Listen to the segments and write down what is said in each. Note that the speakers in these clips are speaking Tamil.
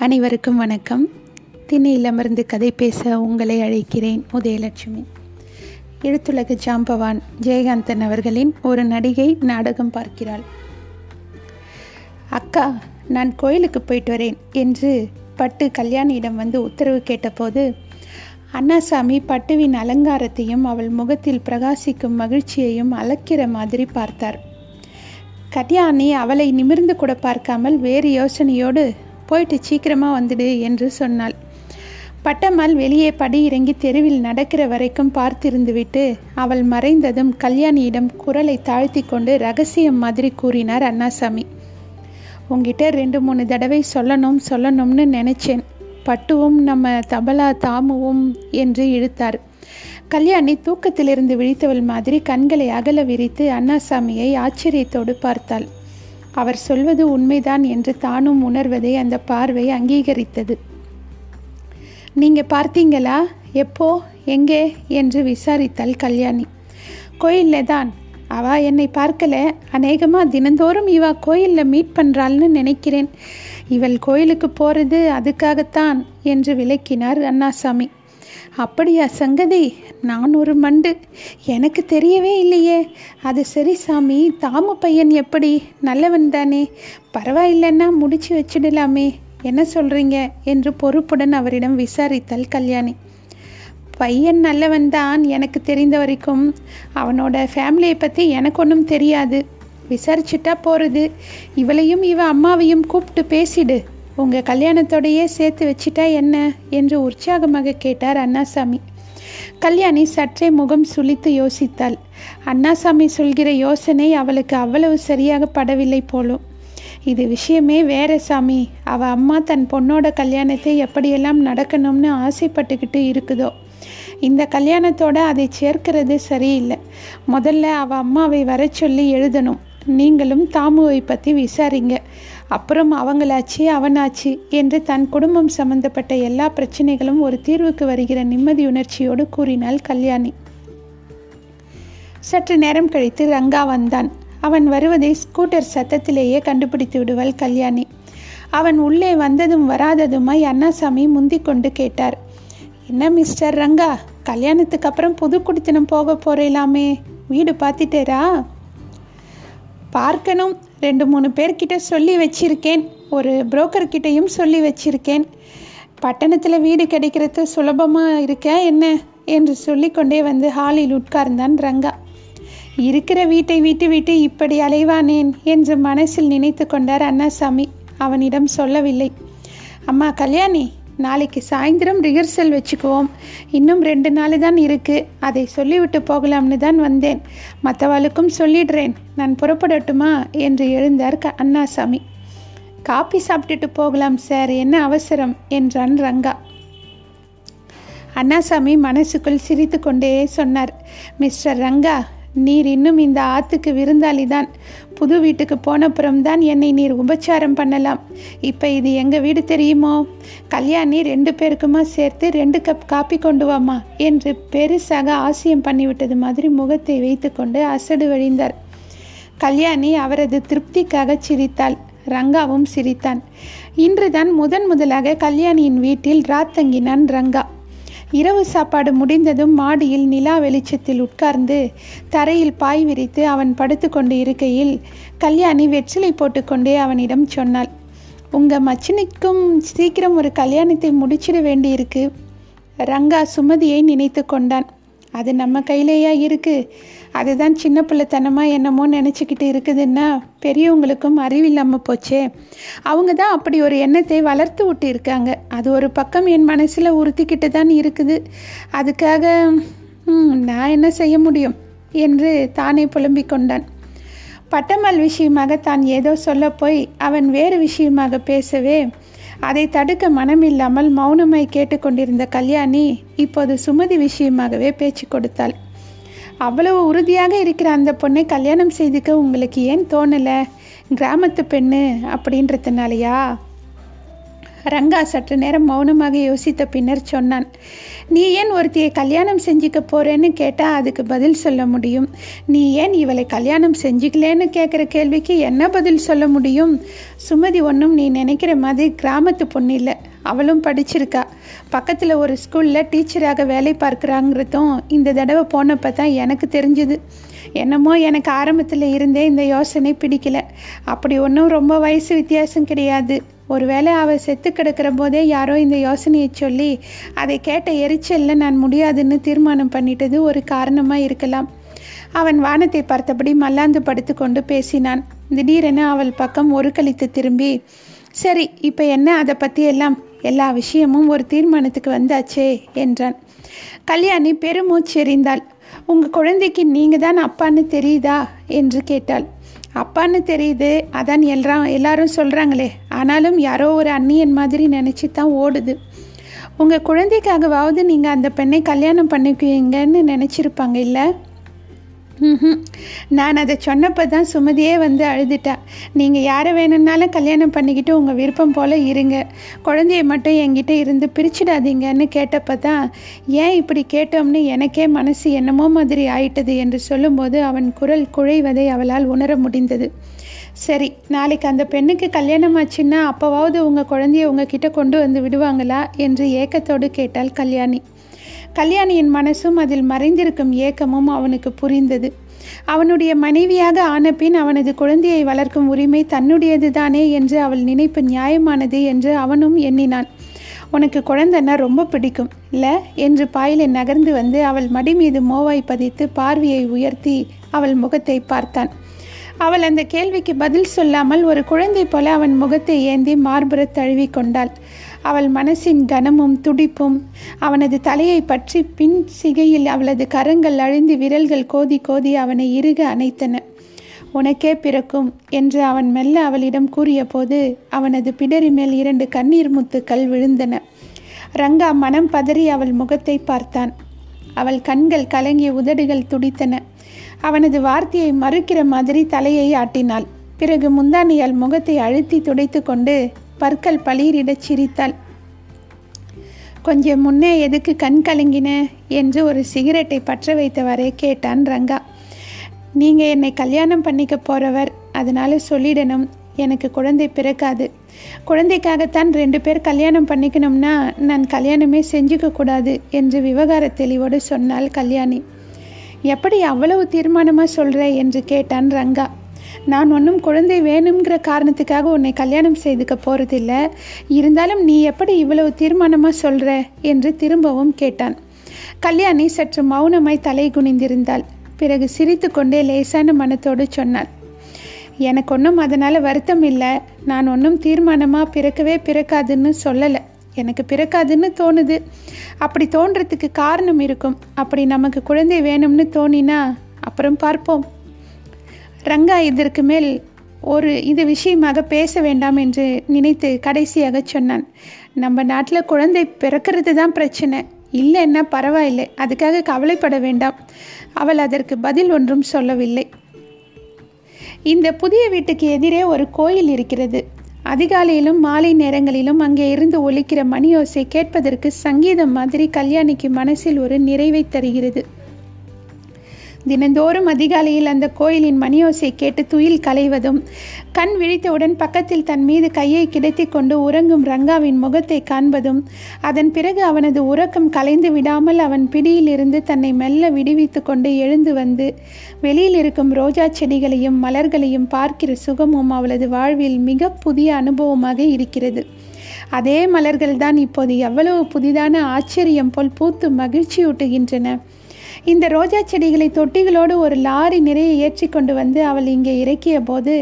அனைவருக்கும் வணக்கம். திண்ணையிலமர்ந்து கதை பேச உங்களை அழைக்கிறேன் உதயலட்சுமி. எழுத்துலக ஜாம்பவான் ஜெயகாந்தன் அவர்களின் ஒரு நடிகை நாடகம் பார்க்கிறாள். அக்கா நான் கோயிலுக்கு போயிட்டு வரேன் என்று பட்டு கல்யாணியிடம் வந்து உத்தரவு கேட்டபோது அண்ணாசாமி பட்டுவின் அலங்காரத்தையும் அவள் முகத்தில் பிரகாசிக்கும் மகிழ்ச்சியையும் அளக்கிற மாதிரி பார்த்தார். கல்யாணி அவளை நிமிர்ந்து கூட பார்க்காமல் வேறு யோசனையோடு போயிட்டு சீக்கிரமாக வந்துடு என்று சொன்னாள். பட்டம்மாள் வெளியே படி இறங்கி தெருவில் நடக்கிற வரைக்கும் பார்த்திருந்துவிட்டு அவள் மறைந்ததும் கல்யாணியிடம் குரலை தாழ்த்தி கொண்டு ரகசியம் மாதிரி கூறினார் அண்ணாசாமி. உங்ககிட்ட ரெண்டு மூணு தடவை சொல்லணும் சொல்லணும்னு நினச்சேன். பட்டுவும் நம்ம தபலா தாமுவும் என்று இழுத்தார். கல்யாணி தூக்கத்திலிருந்து விழித்தவள் மாதிரி கண்களை அகல விரித்து அண்ணாசாமியை ஆச்சரியத்தோடு பார்த்தாள். அவர் சொல்வது உண்மைதான் என்று தானும் உணர்வதை அந்த பார்வை அங்கீகரித்தது. நீங்க பார்த்தீங்களா? எப்போ? எங்கே? என்று விசாரித்தாள் கல்யாணி. கோயிலில் தான். அவா என்னை பார்க்கல. அநேகமாக தினந்தோறும் இவா கோயிலில் மீட் பண்ணுறாள்னு நினைக்கிறேன். இவள் கோயிலுக்கு போகிறது அதுக்காகத்தான் என்று விளக்கினார் அண்ணாசாமி. அப்படியா சங்கதி? நான் ஒரு மண்டு. எனக்கு தெரியவே இல்லையே. அது சரி சாமி தாமு பையன் எப்படி? நல்லவன் தானே. பரவாயில்லைன்னா முடிச்சு வச்சிடலாமே. என்ன சொல்கிறீங்க என்று பொறுப்புடன் அவரிடம் விசாரித்தாள் கல்யாணி. பையன் நல்லவன் தான் எனக்கு தெரிந்த வரைக்கும் அவனோட ஃபேமிலியை பற்றி எனக்கு ஒன்றும் தெரியாது. விசாரிச்சுட்டா போகிறது இவளையும் இவ அம்மாவையும் கூப்பிட்டு பேசிடு. உங்கள் கல்யாணத்தோடையே சேர்த்து வச்சிட்டா என்ன? என்று உற்சாகமாக கேட்டார் அண்ணாசாமி. கல்யாணி சற்றே முகம் சுளித்து யோசித்தாள். அண்ணாசாமி சொல்கிற யோசனை அவளுக்கு அவ்வளவு சரியாக படவில்லை போலும் இது விஷயமே வேற சாமி. அவ அம்மா தன் பொண்ணோட கல்யாணத்தை எப்படியெல்லாம் நடக்கணும்னு ஆசைப்பட்டுக்கிட்டு இருக்குதோ. இந்த கல்யாணத்தோட அதை சேர்க்கிறது சரியில்லை. முதல்ல அவ அம்மாவை வர சொல்லி எழுதணும். நீங்களும் தாமுவை பற்றி விசாரிங்க. அப்புறம் அவங்களாச்சு அவனாச்சு என்று தன் குடும்பம் சம்பந்தப்பட்ட எல்லா பிரச்சனைகளும் ஒரு தீர்வுக்கு வருகிற நிம்மதி உணர்ச்சியோடு கூறினாள் கல்யாணி. சற்று நேரம் கழித்து ரங்கா வந்தான். அவன் வருவதை ஸ்கூட்டர் சத்தத்திலேயே கண்டுபிடித்து விடுவாள் கல்யாணி. அவன் உள்ளே வந்ததும் வராததுமாய் அண்ணாசாமி முந்தி கொண்டு கேட்டார். என்ன மிஸ்டர் ரங்கா கல்யாணத்துக்கு அப்புறம் புது குடித்தனம் போக போறேலாமே. வீடு பார்த்துட்டேரா பார்க்கணும். ரெண்டு மூணு பேர்கிட்ட சொல்லி வச்சிருக்கேன். ஒரு புரோக்கர்கிட்டையும் சொல்லி வச்சிருக்கேன். பட்டணத்தில் வீடு கிடைக்கிறது சுலபமாக இருக்க என்ன என்று சொல்லிக்கொண்டே வந்து ஹாலில் உட்கார்ந்தான் ரங்கா. இருக்கிற வீட்டை விட்டு விட்டு இப்படி அலைவானேன் என்று மனசில் நினைத்து கொண்டார் அண்ணாசாமி. அவனிடம் சொல்லவில்லை. அம்மா கல்யாணி நாளைக்கு சாயந்தரம் ரிஹர்சல் வச்சுக்குவோம். இன்னும் ரெண்டு நாள் தான் இருக்குது அதை சொல்லிவிட்டு போகலாம்னு தான் வந்தேன். மற்றவாளுக்கும் சொல்லிடுறேன். நான் புறப்படட்டுமா? என்று எழுந்தார் க அண்ணாசாமி. காப்பி சாப்பிட்டுட்டு போகலாம் சார். என்ன அவசரம்? என்றான் ரங்கா. அண்ணாசாமி மனசுக்குள் சிரித்து கொண்டே சொன்னார். மிஸ்டர் ரங்கா நீர் இன்னும் இந்த ஆத்துக்கு விருந்தாளி தான் புது வீட்டுக்கு போனப்புறம் தான் என்னை நீர் உபச்சாரம் பண்ணலாம். இப்போ இது எங்கள் வீடு தெரியுமோ? கல்யாணி ரெண்டு பேருக்குமா சேர்த்து ரெண்டு கப் காப்பி கொண்டு வாமா என்று பெருசாக ஆசியம் பண்ணிவிட்டது மாதிரி முகத்தை வைத்துக்கொண்டு அசடு வழிந்தார். கல்யாணி அவரது திருப்திக்காக சிரித்தாள். ரங்காவும் சிரித்தான். இன்றுதான் முதன் முதலாக கல்யாணியின் வீட்டில் ராத்தங்கினான் ரங்கா. இரவு சாப்பாடு முடிந்ததும் மாடியில் நிலா வெளிச்சத்தில் உட்கார்ந்து தரையில் பாய் விரித்து அவன் படுத்து கொண்டு இருக்கையில் கல்யாணி வெற்றிலை போட்டுக்கொண்டே அவனிடம் சொன்னாள் உங்கள் மச்சினிக்கும் சீக்கிரம் ஒரு கல்யாணத்தை முடிச்சிட வேண்டியிருக்கு. ரங்கா சுமதியை நினைத்து கொண்டான். அது நம்ம கையிலேயா இருக்குது அதுதான் சின்ன பிள்ளைத்தனமாக என்னமோ நினச்சிக்கிட்டு இருக்குதுன்னா பெரியவங்களுக்கும் அறிவில்லாமல் போச்சே. அவங்க தான் அப்படி ஒரு எண்ணத்தை வளர்த்து விட்டு இருக்காங்க அது ஒரு பக்கம் என் மனசில் உறுத்திக்கிட்டு தான் இருக்குது. அதுக்காக நான் என்ன செய்ய முடியும்? என்று தானே புலம்பிக் கொண்டான். பட்டம்மாள் விஷயமாக தான் ஏதோ சொல்ல போய் அவன் வேறு விஷயமாக பேசவே அதை தடுக்க மனமில்லாமல் மௌனமாய் கேட்டுக்கொண்டிருந்த கல்யாணி இப்போது சுமதி விஷயமாகவே பேச்சு கொடுத்தாள். அவ்வளவு உறுதியாக இருக்கிற அந்த பொண்ணை கல்யாணம் செய்துக்க உங்களுக்கு ஏன் தோணலை? கிராமத்து பெண்ணு அப்படின்றதுனாலயா? ரங்கா சற்று நேரம் மௌனமாக யோசித்த பின்னர் சொன்னான் நீ ஏன் ஒருத்தியை கல்யாணம் செஞ்சுக்க போறேன்னு கேட்டால் அதுக்கு பதில் சொல்ல முடியும். நீ ஏன் இவளை கல்யாணம் செஞ்சுக்கலேன்னு கேட்குற கேள்விக்கு என்ன பதில் சொல்ல முடியும்? சுமதி ஒன்றும் நீ நினைக்கிற மாதிரி கிராமத்து பொண்ணு இல்லை. அவளும் படிச்சிருக்கா. பக்கத்தில் ஒரு ஸ்கூலில் டீச்சராக வேலை பார்க்குறாங்கிறதும் இந்த தடவை போனப்போ தான் எனக்கு தெரிஞ்சுது. என்னமோ எனக்கு ஆரம்பத்தில் இருந்தே இந்த யோசனை பிடிக்கல. அப்படி ஒன்றும் ரொம்ப வயசு வித்தியாசம் கிடையாது. ஒருவேளை அவள் செத்து கிடக்கிற போதே யாரோ இந்த யோசனையை சொல்லி அதை கேட்ட எரிச்சலில் நான் முடியாதுன்னு தீர்மானம் பண்ணிட்டது ஒரு காரணமாக இருக்கலாம். அவன் வானத்தை பார்த்தபடி மல்லாந்து படுத்துக்கொண்டு பேசினான். திடீரென அவள் பக்கம் ஒரு கழித்து திரும்பி சரி இப்போ என்ன அதை பற்றி எல்லாம் எல்லா விஷயமும் ஒரு தீர்மானத்துக்கு வந்தாச்சே என்றான். கல்யாணி பெருமூச்செறிந்தாள். உங்கள் குழந்தைக்கு நீங்கள் தான் அப்பான்னு தெரியுதா? என்று கேட்டாள். அப்பான்னு தெரியுது. அதான் எல்லாம் எல்லாரும் சொல்கிறாங்களே ஆனாலும் யாரோ ஒரு அண்ணியன் மாதிரி நினச்சி தான் ஓடுது. உங்கள் குழந்தைக்காகவாவது நீங்கள் அந்த பெண்ணை கல்யாணம் பண்ணிக்குவீங்கன்னு நினச்சிருப்பாங்க இல்லை? நான் அதை சொன்னப்போ தான் சுமதியே வந்து அழுதுட்டா. நீங்கள் யாரை வேணும்னாலும் கல்யாணம் பண்ணிக்கிட்டு உங்கள் விருப்பம் போல் இருங்க. குழந்தைய மட்டும் என்கிட்ட இருந்து பிரிச்சிடாதீங்கன்னு கேட்டப்போ தான் ஏன் இப்படி கேட்டோம்னு எனக்கே மனசு என்னமோ மாதிரி ஆயிட்டது என்று சொல்லும்போது அவன் குரல் குழைவதை அவளால் உணர முடிந்தது. சரி நாளைக்கு அந்த பெண்ணுக்கு கல்யாணம் ஆச்சுன்னா அப்போவாவது உங்கள் குழந்தைய உங்ககிட்ட கொண்டு வந்து விடுவாங்களா? என்று ஏக்கத்தோடு கேட்டாள் கல்யாணி. கல்யாணியின் மனசும் அதில் மறைந்திருக்கும் ஏக்கமும் அவனுக்கு புரிந்தது. அவனுடைய மனைவியாக ஆன பின் அவனது குழந்தையை வளர்க்கும் உரிமை தன்னுடையதுதானே என்று அவள் நினைப்பு நியாயமானது என்று அவனும் எண்ணினான். உனக்கு குழந்தைன்னா ரொம்ப பிடிக்கும் இல்லை? என்று பாயிலை நகர்ந்து வந்து அவள் மடி மீது மோவாய் பதித்து பார்வையை உயர்த்தி அவள் முகத்தை பார்த்தான். அவள் அந்த கேள்விக்கு பதில் சொல்லாமல் ஒரு குழந்தை போல அவன் முகத்தை ஏந்தி மார்புற தழுவி கொண்டாள். அவள் மனசின் கனமும் துடிப்பும் அவனது தலையை பற்றி பின் சிகையில் அவளது கரங்கள் அழிந்து விரல்கள் கோதி கோதி அவனை இறுக அணைத்தன. உனக்கே பிறக்கும் என்று அவன் மெல்ல அவளிடம் கூறியபோது அவனது பிடரி மேல் இரண்டு கண்ணீர் முத்துக்கள் விழுந்தன. ரங்கா மனம் பதறி அவள் முகத்தை பார்த்தான். அவள் கண்கள் கலங்கிய உதடுகள் துடித்தன. அவனது வார்த்தையை மறுக்கிற மாதிரி தலையை ஆட்டினாள். பிறகு முந்தானியால் முகத்தை அழுத்தி துடைத்து கொண்டு பற்கள் பளிரிடச் சிரித்தாள். கொஞ்சம் முன்னே எதுக்கு கண் கலங்கின? என்று ஒரு சிகரெட்டை பற்ற வைத்தவரே கேட்டான் ரங்கா. நீங்கள் என்னை கல்யாணம் பண்ணிக்க போகிறவர் அதனால சொல்லிடணும். எனக்கு குழந்தை பிறக்காது. குழந்தைக்காகத்தான் ரெண்டு பேர் கல்யாணம் பண்ணிக்கணும்னா நான் கல்யாணமே செஞ்சுக்க கூடாது என்று விவகார தெளிவோடு சொன்னாள் கல்யாணி. எப்படி அவ்வளவு தீர்மானமாக சொல்கிற என்று கேட்டான் ரங்கா. நான் ஒன்றும் குழந்தை வேணுங்கிற காரணத்துக்காக உன்னை கல்யாணம் செய்துக்க போகிறதில்ல இருந்தாலும் நீ எப்படி இவ்வளவு தீர்மானமாக சொல்கிற என்று திரும்பவும் கேட்டான். கல்யாணி சற்று மௌனமாய் தலை குனிந்திருந்தாள். பிறகு சிரித்து கொண்டே லேசான மனத்தோடு சொன்னாள். எனக்கு ஒன்றும் அதனால் வருத்தம் இல்லை. நான் ஒன்றும் தீர்மானமாக பிறக்கவே பிறக்காதுன்னு சொல்லலை. எனக்கு பிறக்காதுன்னு தோணுது. அப்படி தோன்றதுக்கு காரணம் இருக்கும். அப்படி நமக்கு குழந்தை வேணும்னு தோணினா அப்புறம் பார்ப்போம். ரங்கா இதற்கு மேல் ஒரு இது விஷயமாக பேச வேண்டாம் என்று நினைத்து கடைசியாக சொன்னான். நம்ம நாட்டில் குழந்தை பிறக்கிறது தான் பிரச்சனை. இல்லைன்னா பரவாயில்லை. அதுக்காக கவலைப்பட வேண்டாம். அவள் அதற்கு பதில் ஒன்றும் சொல்லவில்லை. இந்த புதிய வீட்டுக்கு எதிரே ஒரு கோயில் இருக்கிறது. அதிகாலையிலும் மாலை நேரங்களிலும் அங்கே இருந்து ஒலிக்கிற மணியோசை கேட்பதற்கு சங்கீதம் மாதிரி கல்யாணிக்கு மனசில் ஒரு நிறைவை தருகிறது. தினந்தோறும் அதிகாலையில் அந்த கோயிலின் மணியோசை கேட்டு துயில் களைவதும் கண் விழித்தவுடன் பக்கத்தில் தன் மீது கையை கிடத்தி கொண்டு உறங்கும் ரங்காவின் முகத்தை காண்பதும் அதன் பிறகு அவனது உறக்கம் கலைந்து விடாமல் அவன் பிடியிலிருந்து தன்னை மெல்ல விடுவித்து கொண்டு எழுந்து வந்து வெளியில் இருக்கும் ரோஜா செடிகளையும் மலர்களையும் பார்க்கிற சுகமும் அவளது வாழ்வில் மிக புதிய அனுபவமாக இருக்கிறது. அதே மலர்கள்தான் இப்போது எவ்வளவு புதிதான ஆச்சரியம் போல் பூத்து மகிழ்ச்சியூட்டுகின்றன. இந்த ரோஜா செடிகளை தொட்டிகளோடு ஒரு லாரி நிறைய ஏற்றி கொண்டு வந்து அவள் இங்கே இறக்கிய போது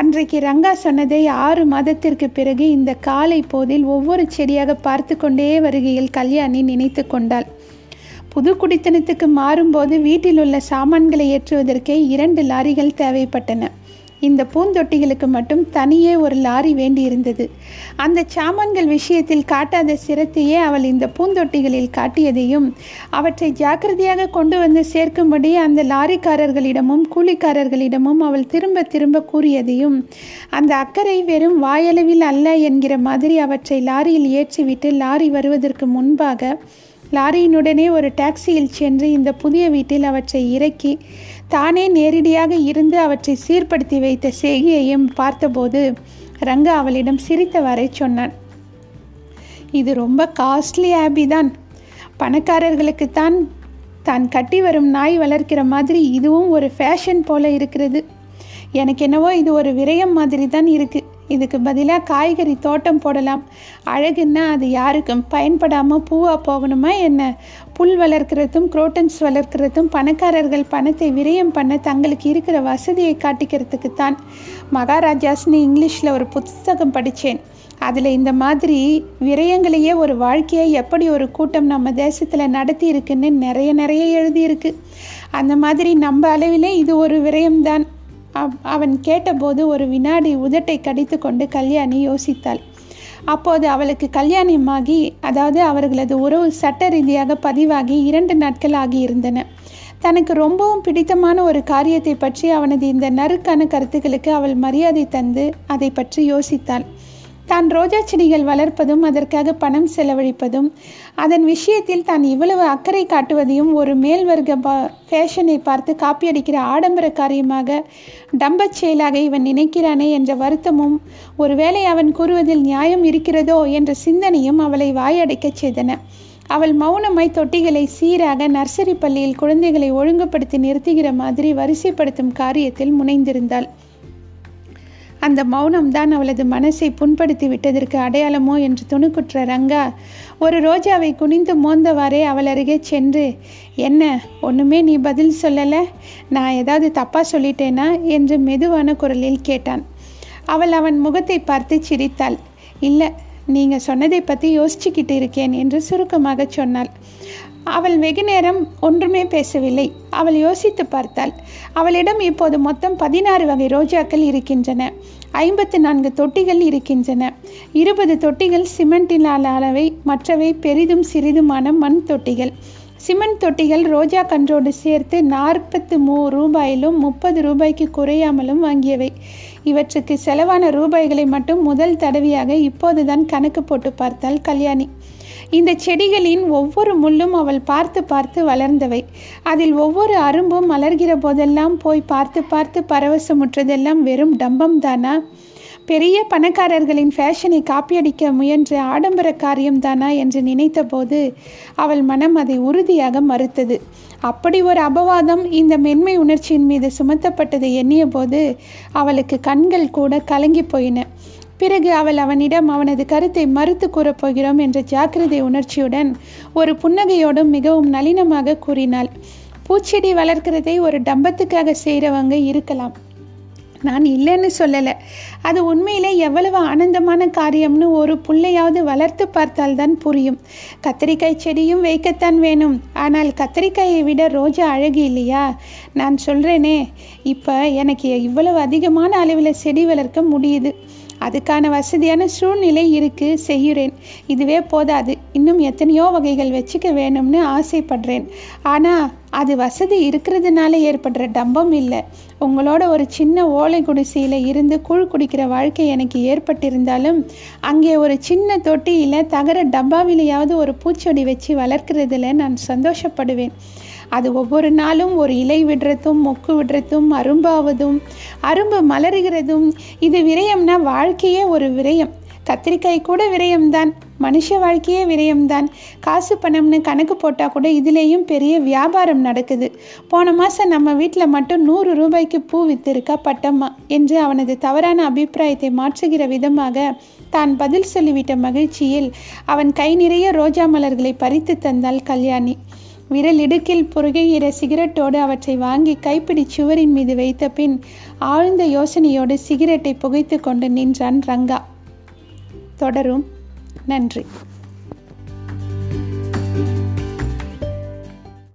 அன்றைக்கு ரங்கா சொன்னதை ஆறு மாதத்திற்கு பிறகு இந்த காலை போதில் ஒவ்வொரு செடியாக பார்த்து கொண்டே வருகையில் கல்யாணி நினைத்து கொண்டாள். புது குடித்தனத்துக்கு மாறும்போது வீட்டில் உள்ள சாமான்களை ஏற்றுவதற்கே இரண்டு லாரிகள் தேவைப்பட்டன. இந்த பூந்தொட்டிகளுக்கு மட்டும் தனியே ஒரு லாரி வேண்டி இருந்தது அந்த சாமான்கள் விஷயத்தில் காட்டாத சிரத்தையே அவள் இந்த பூந்தொட்டிகளில் காட்டியதையும் அவற்றை ஜாக்கிரதையாக கொண்டு வந்து சேர்க்கும்படி அந்த லாரிக்காரர்களிடமும் கூலிக்காரர்களிடமும் அவள் திரும்ப திரும்ப கூறியதையும் அந்த அக்கறை வெறும் வாயளவில் அல்ல என்கிற மாதிரி அவற்றை லாரியில் ஏற்றிவிட்டு லாரி வருவதற்கு முன்பாக லாரியினுடனே ஒரு டாக்ஸியில் சென்று இந்த புதிய வீட்டில் அவற்றை இறக்கி தானே நேரடியாக இருந்து அவற்றை சீர்படுத்தி வைத்த செய்கையையும் பார்த்தபோது ரங்கா அவளிடம் சிரித்தவாறே சொன்னான். இது ரொம்ப காஸ்ட்லி ஆபி தான். பணக்காரர்களுக்குத்தான் தான் கட்டி வரும் நாய் வளர்க்கிற மாதிரி இதுவும் ஒரு ஃபேஷன் போல இருக்கிறது. எனக்கு என்னவோ இது ஒரு விரயம் மாதிரி தான் இருக்குது இதுக்கு பதிலாக காய்கறி தோட்டம் போடலாம். அழகுன்னா அது யாருக்கும் பயன்படாமல் பூவாக போகணுமா என்ன? புல் வளர்க்குறதும் குரோட்டன்ஸ் வளர்க்குறதும் பணக்காரர்கள் பணத்தை விரயம் பண்ண தங்களுக்கு இருக்கிற வசதியை காட்டிக்கிறதுக்கு தான் மகாராஜாஸ்னு இங்கிலீஷில் ஒரு புத்தகம் படித்தேன் அதில் இந்த மாதிரி விரயங்களையே ஒரு வாழ்க்கையை எப்படி ஒரு கூட்டம் நம்ம தேசத்தில் நடத்தி இருக்குன்னு நிறைய நிறைய எழுதியிருக்கு. அந்த மாதிரி நம்ம அளவிலே இது ஒரு விரயம்தான். அவன் கேட்டபோது ஒரு வினாடி உதட்டை கடித்து கொண்டு கல்யாணி யோசித்தாள். அப்போது அவளுக்கு கல்யாணமாகி அதாவது அவர்களது உறவு சட்ட ரீதியாக பதிவாகி இரண்டு நாட்கள் ஆகியிருந்தன. தனக்கு ரொம்பவும் பிடித்தமான ஒரு காரியத்தை பற்றி அவனது இந்த நறுக்கான கருத்துக்களுக்கு அவள் மரியாதை தந்து அதை பற்றி யோசித்தாள். தான் ரோஜா செடிகள் வளர்ப்பதும் அதற்காக பணம் செலவழிப்பதும் அதன் விஷயத்தில் தான் இவ்வளவு அக்கறை காட்டுவதையும் ஒரு மேல்வர்க்க பா ஃபேஷனை பார்த்து காப்பியடிக்கிற ஆடம்பர காரியமாக டம்பச் செயலாக இவன் நினைக்கிறானே என்ற வருத்தமும் ஒருவேளை அவன் கூறுவதில் நியாயம் இருக்கிறதோ என்ற சிந்தனையும் அவளை வாயடைக்கச் செய்தன. அவள் மௌனமாய் தொட்டிகளை சீராக நர்சரி பள்ளியில் குழந்தைகளை ஒழுங்குபடுத்தி நிறுத்துகிற மாதிரி வரிசைப்படுத்தும் காரியத்தில் முனைந்திருந்தாள். அந்த மௌனம்தான் அவளது மனசை புண்படுத்தி விட்டதற்கு அடையாளமோ என்று துணுக்குற்ற ரங்கா ஒரு ரோஜாவை குனிந்து மோந்தவாறே அவள் அருகே சென்று என்ன ஒன்றுமே நீ பதில் சொல்லலை? நான் ஏதாவது தப்பாக சொல்லிட்டேனா? என்று மெதுவான குரலில் கேட்டான். அவள் அவன் முகத்தை பார்த்து சிரித்தாள். இல்லை நீங்கள் சொன்னதை பற்றி யோசிச்சுக்கிட்டு இருக்கேன் என்று சுருக்கமாக சொன்னாள். அவள் வெகு நேரம் ஒன்றுமே பேசவில்லை. அவள் யோசித்து பார்த்தாள். அவளிடம் இப்போது மொத்தம் பதினாறு வகை ரோஜாக்கள் இருக்கின்றன. ஐம்பத்து நான்கு தொட்டிகள் இருக்கின்றன. இருபது தொட்டிகள் சிமெண்டினால் அளவை மற்றவை பெரிதும் சிறிதுமான மண் தொட்டிகள். சிமெண்ட் தொட்டிகள் ரோஜா கன்றோடு சேர்த்து நாற்பத்து மூ ரூபாயிலும் முப்பது ரூபாய்க்கு குறையாமலும் வாங்கியவை. இவற்றுக்கு செலவான ரூபாய்களை மட்டும் முதல் தடவையாக இப்போதுதான் கணக்கு போட்டு பார்த்தாள் கல்யாணி. இந்த செடிகளின் ஒவ்வொரு முள்ளும் அவள் பார்த்து பார்த்து வளர்ந்தவை. அதில் ஒவ்வொரு அரும்பும் மலர்கிற போதெல்லாம் போய் பார்த்து பார்த்து பரவசமுற்றதெல்லாம் வெறும் டம்பம் தானா? பெரிய பணக்காரர்களின் ஃபேஷனை காப்பியடிக்க முயன்ற ஆடம்பர காரியம்தானா என்று நினைத்தபோது அவள் மனம் அதை உறுதியாக மறுத்தது. அப்படி ஒரு அபவாதம் இந்த மென்மை உணர்ச்சியின் மீது சுமத்தப்பட்டதை எண்ணிய போது அவளுக்கு கண்கள் கூட கலங்கி போயின. பிறகு அவள் அவனிடம் அவனது கருத்தை மறுத்து கூறப்போகிறோம் என்ற ஜாக்கிரதை உணர்ச்சியுடன் ஒரு புன்னகையோடும் மிகவும் நளினமாக கூறினாள். பூச்செடி வளர்க்கிறதை ஒரு டம்பத்துக்காக செய்கிறவங்க இருக்கலாம். நான் இல்லைன்னு சொல்லலை. அது உண்மையிலே எவ்வளவு ஆனந்தமான காரியம்னு ஒரு புள்ளையாவது வளர்த்து பார்த்தால்தான் புரியும். கத்திரிக்காய் செடியும் வைக்கத்தான் வேணும். ஆனால் கத்திரிக்காயை விட ரோஜா அழகு இல்லையா? நான் சொல்கிறேனே இப்போ எனக்கு இவ்வளவு அதிகமான அளவில் செடி வளர்க்க முடியுது. அதுக்கான வசதியான சூழ்நிலை இருக்குது செய்கிறேன் இதுவே போதாது. இன்னும் எத்தனையோ வகைகள் வச்சுக்க வேணும்னு ஆசைப்படுறேன். ஆனால் அது வசதி இருக்கிறதுனால ஏற்படுற டம்பம் இல்லை. உங்களோட ஒரு சின்ன ஓலை குடிசையில் இருந்து கூழ் குடிக்கிற வாழ்க்கை எனக்கு ஏற்பட்டிருந்தாலும் அங்கே ஒரு சின்ன தொட்டியில் தகர டப்பாவிலையாவது ஒரு பூச்செடி வச்சு வளர்க்குறதுல நான் சந்தோஷப்படுவேன். அது ஒவ்வொரு நாளும் ஒரு இலை விடுறதும் மொக்கு விடுறதும் அரும்பாவதும் அரும்பு மலருகிறதும். இது விரயம்னா வாழ்க்கையே ஒரு விரயம். கத்திரிக்காய் கூட விரயம்தான். மனுஷ வாழ்க்கையே விரயம்தான். காசு பணம்னு கணக்கு போட்டால் கூட இதுலேயும் பெரிய வியாபாரம் நடக்குது. போன மாதம் நம்ம வீட்டில் மட்டும் நூறு ரூபாய்க்கு பூ வித்திருக்கா பட்டம்மா என்று அவனது தவறான அபிப்பிராயத்தை மாற்றுகிற விதமாக தான் பதில் சொல்லிவிட்ட மகிழ்ச்சியில் அவன் கை நிறைய ரோஜா மலர்களை பறித்து தந்தாள் கல்யாணி. விரல் இடுக்கில் புருகையிற சிகரெட்டோடு அவற்றை வாங்கி கைப்பிடி சுவரின் மீது வைத்த பின் ஆழ்ந்த யோசனையோடு சிகரெட்டை புகைத்து கொண்டு நின்றான் ரங்கா. தொடரும். நன்றி.